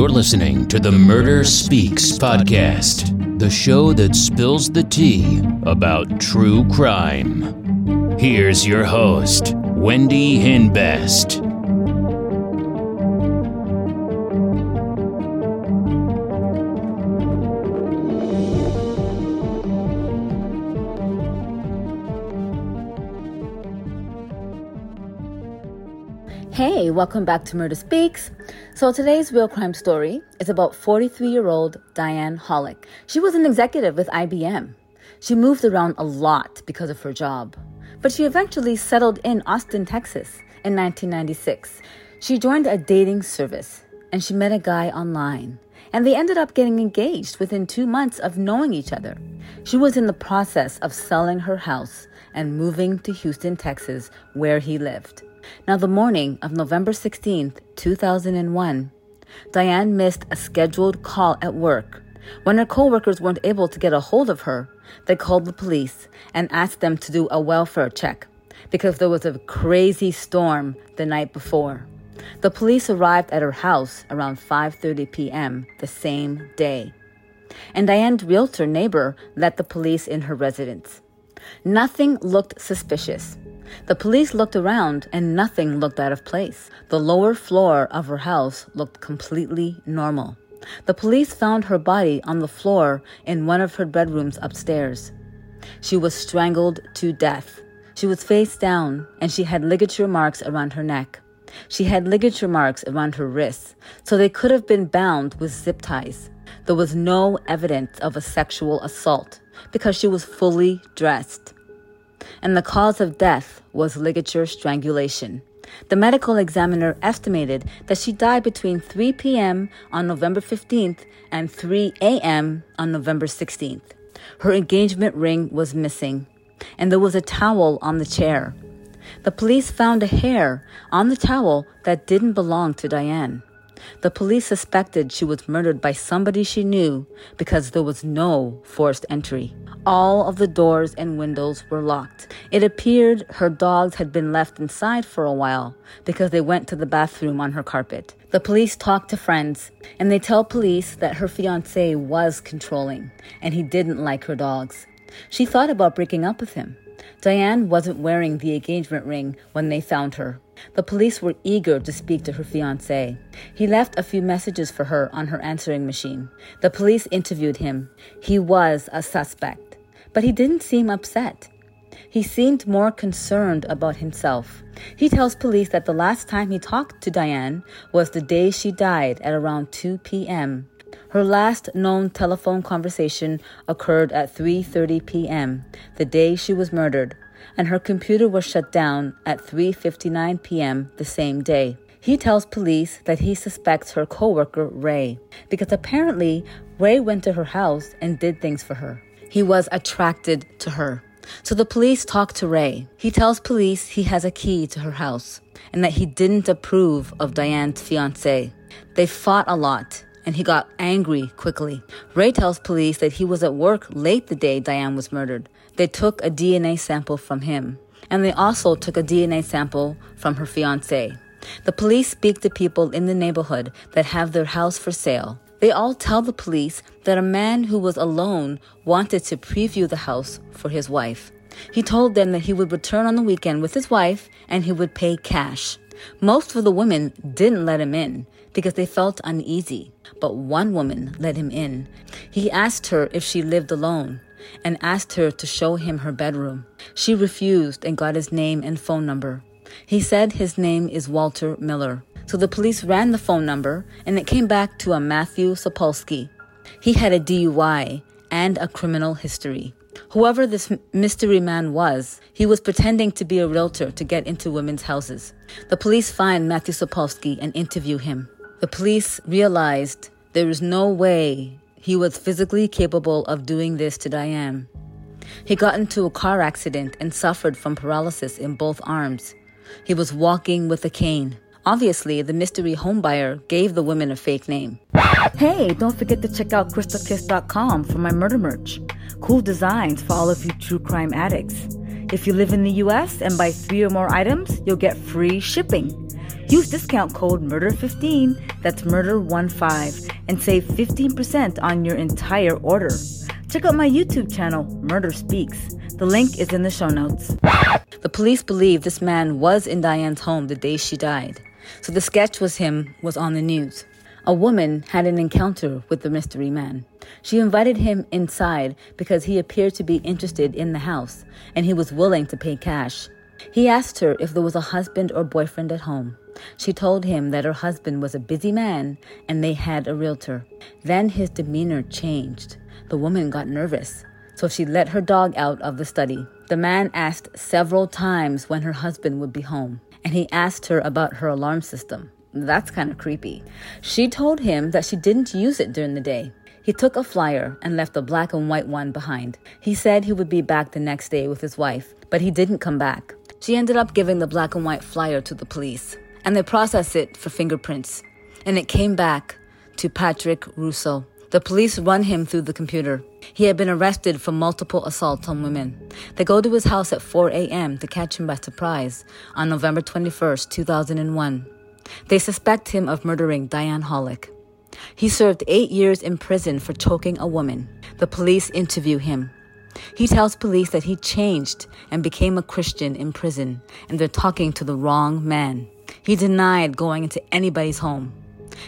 You're listening to the Murder Speaks podcast, the show that spills the tea about true crime. Here's your host, Wendy Hinbest. Hey, welcome back to Murder Speaks. So today's real crime story is about 43-year-old Diane Hollick. She was an executive with IBM. She moved around a lot because of her job, but she eventually settled in Austin, Texas in 1996. She joined a dating service and she met a guy online. And they ended up getting engaged within two months of knowing each other. She was in the process of selling her house and moving to Houston, Texas, where he lived. Now, the morning of November 16th, 2001, Diane missed a scheduled call at work. When her coworkers weren't able to get a hold of her, they called the police and asked them to do a welfare check because there was a crazy storm the night before. The police arrived at her house around 5:30 p.m. the same day. And Diane's realtor neighbor let the police in her residence. Nothing looked suspicious. The police looked around and nothing looked out of place. The lower floor of her house looked completely normal. The police found her body on the floor in one of her bedrooms upstairs. She was strangled to death. She was face down and she had ligature marks around her neck. She had ligature marks around her wrists, so they could have been bound with zip ties. There was no evidence of a sexual assault because she was fully dressed and the cause of death was ligature strangulation. The medical examiner estimated that she died between 3 p.m. on November 15th and 3 a.m. on November 16th. Her engagement ring was missing, and there was a towel on the chair. The police found a hair on the towel that didn't belong to Diane. The police suspected she was murdered by somebody she knew because there was no forced entry. All of the doors and windows were locked. It appeared her dogs had been left inside for a while because they went to the bathroom on her carpet. The police talked to friends and they tell police that her fiance was controlling and he didn't like her dogs. She thought about breaking up with him. Diane wasn't wearing the engagement ring when they found her. The police were eager to speak to her fiance. He left a few messages for her on her answering machine. The police interviewed him. He was a suspect, but he didn't seem upset. He seemed more concerned about himself. He tells police that the last time he talked to Diane was the day she died at around 2 p.m. Her last known telephone conversation occurred at 3:30 p.m., the day she was murdered and her computer was shut down at 3:59 p.m. the same day. He tells police that he suspects her coworker Ray because apparently Ray went to her house and did things for her. He was attracted to her. So the police talk to Ray. He tells police he has a key to her house and that he didn't approve of Diane's fiance. They fought a lot and he got angry quickly. Ray tells police that he was at work late the day Diane was murdered. They took a DNA sample from him, and they also took a DNA sample from her fiance. The police speak to people in the neighborhood that have their house for sale. They all tell the police that a man who was alone wanted to preview the house for his wife. He told them that he would return on the weekend with his wife and he would pay cash. Most of the women didn't let him in because they felt uneasy, but one woman let him in. He asked her if she lived alone and asked her to show him her bedroom. She refused and got his name and phone number. He said his name is Walter Miller. So the police ran the phone number and it came back to a Matthew Sapolsky. He had a DUI and a criminal history. Whoever this mystery man was, he was pretending to be a realtor to get into women's houses. The police find Matthew Sapolsky and interview him. The police realized there is no way he was physically capable of doing this to Diane. He got into a car accident and suffered from paralysis in both arms. He was walking with a cane. Obviously, the mystery homebuyer gave the women a fake name. Hey, don't forget to check out crystalkiss.com for my murder merch. Cool designs for all of you true crime addicts. If you live in the US and buy three or more items, you'll get free shipping. Use discount code MURDER15, that's MURDER15, and save 15% on your entire order. Check out my YouTube channel, Murder Speaks. The link is in the show notes. The police believe this man was in Diane's home the day she died, so the sketch was him was on the news. A woman had an encounter with the mystery man. She invited him inside because he appeared to be interested in the house and he was willing to pay cash. He asked her if there was a husband or boyfriend at home. She told him that her husband was a busy man and they had a realtor. Then his demeanor changed. The woman got nervous, so she let her dog out of the study. The man asked several times when her husband would be home, and he asked her about her alarm system. That's kind of creepy. She told him that she didn't use it during the day. He took a flyer and left a black and white one behind. He said he would be back the next day with his wife, but he didn't come back. She ended up giving the black and white flyer to the police, and they processed it for fingerprints. And it came back to Patrick Russo. The police run him through the computer. He had been arrested for multiple assaults on women. They go to his house at 4 a.m. to catch him by surprise on November 21st, 2001. They suspect him of murdering Diane Hollick. He served eight years in prison for choking a woman. The police interview him. He tells police that he changed and became a Christian in prison, and they're talking to the wrong man. He denied going into anybody's home.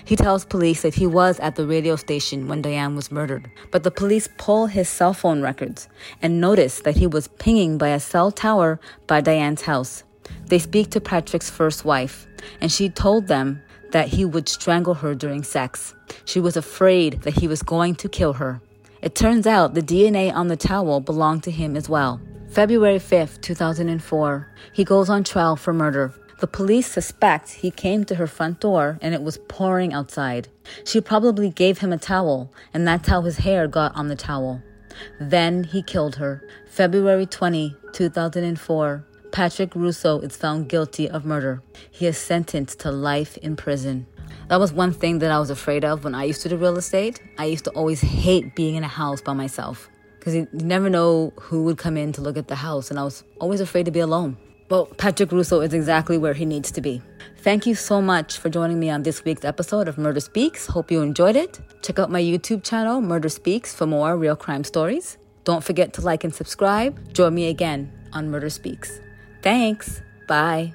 He tells police that he was at the radio station when Diane was murdered, but the police pull his cell phone records and notice that he was pinging by a cell tower by Diane's house. They speak to Patrick's first wife, and she told them that he would strangle her during sex. She was afraid that he was going to kill her. It turns out the DNA on the towel belonged to him as well. February 5th, 2004, he goes on trial for murder. The police suspect he came to her front door and it was pouring outside. She probably gave him a towel, and that's how his hair got on the towel. Then he killed her. February 20, 2004. Patrick Russo is found guilty of murder. He is sentenced to life in prison. That was one thing that I was afraid of when I used to do real estate. I used to always hate being in a house by myself because you never know who would come in to look at the house, and I was always afraid to be alone. Well, Patrick Russo is exactly where he needs to be. Thank you so much for joining me on this week's episode of Murder Speaks. Hope you enjoyed it. Check out my YouTube channel, Murder Speaks, for more real crime stories. Don't forget to like and subscribe. Join me again on Murder Speaks. Thanks. Bye.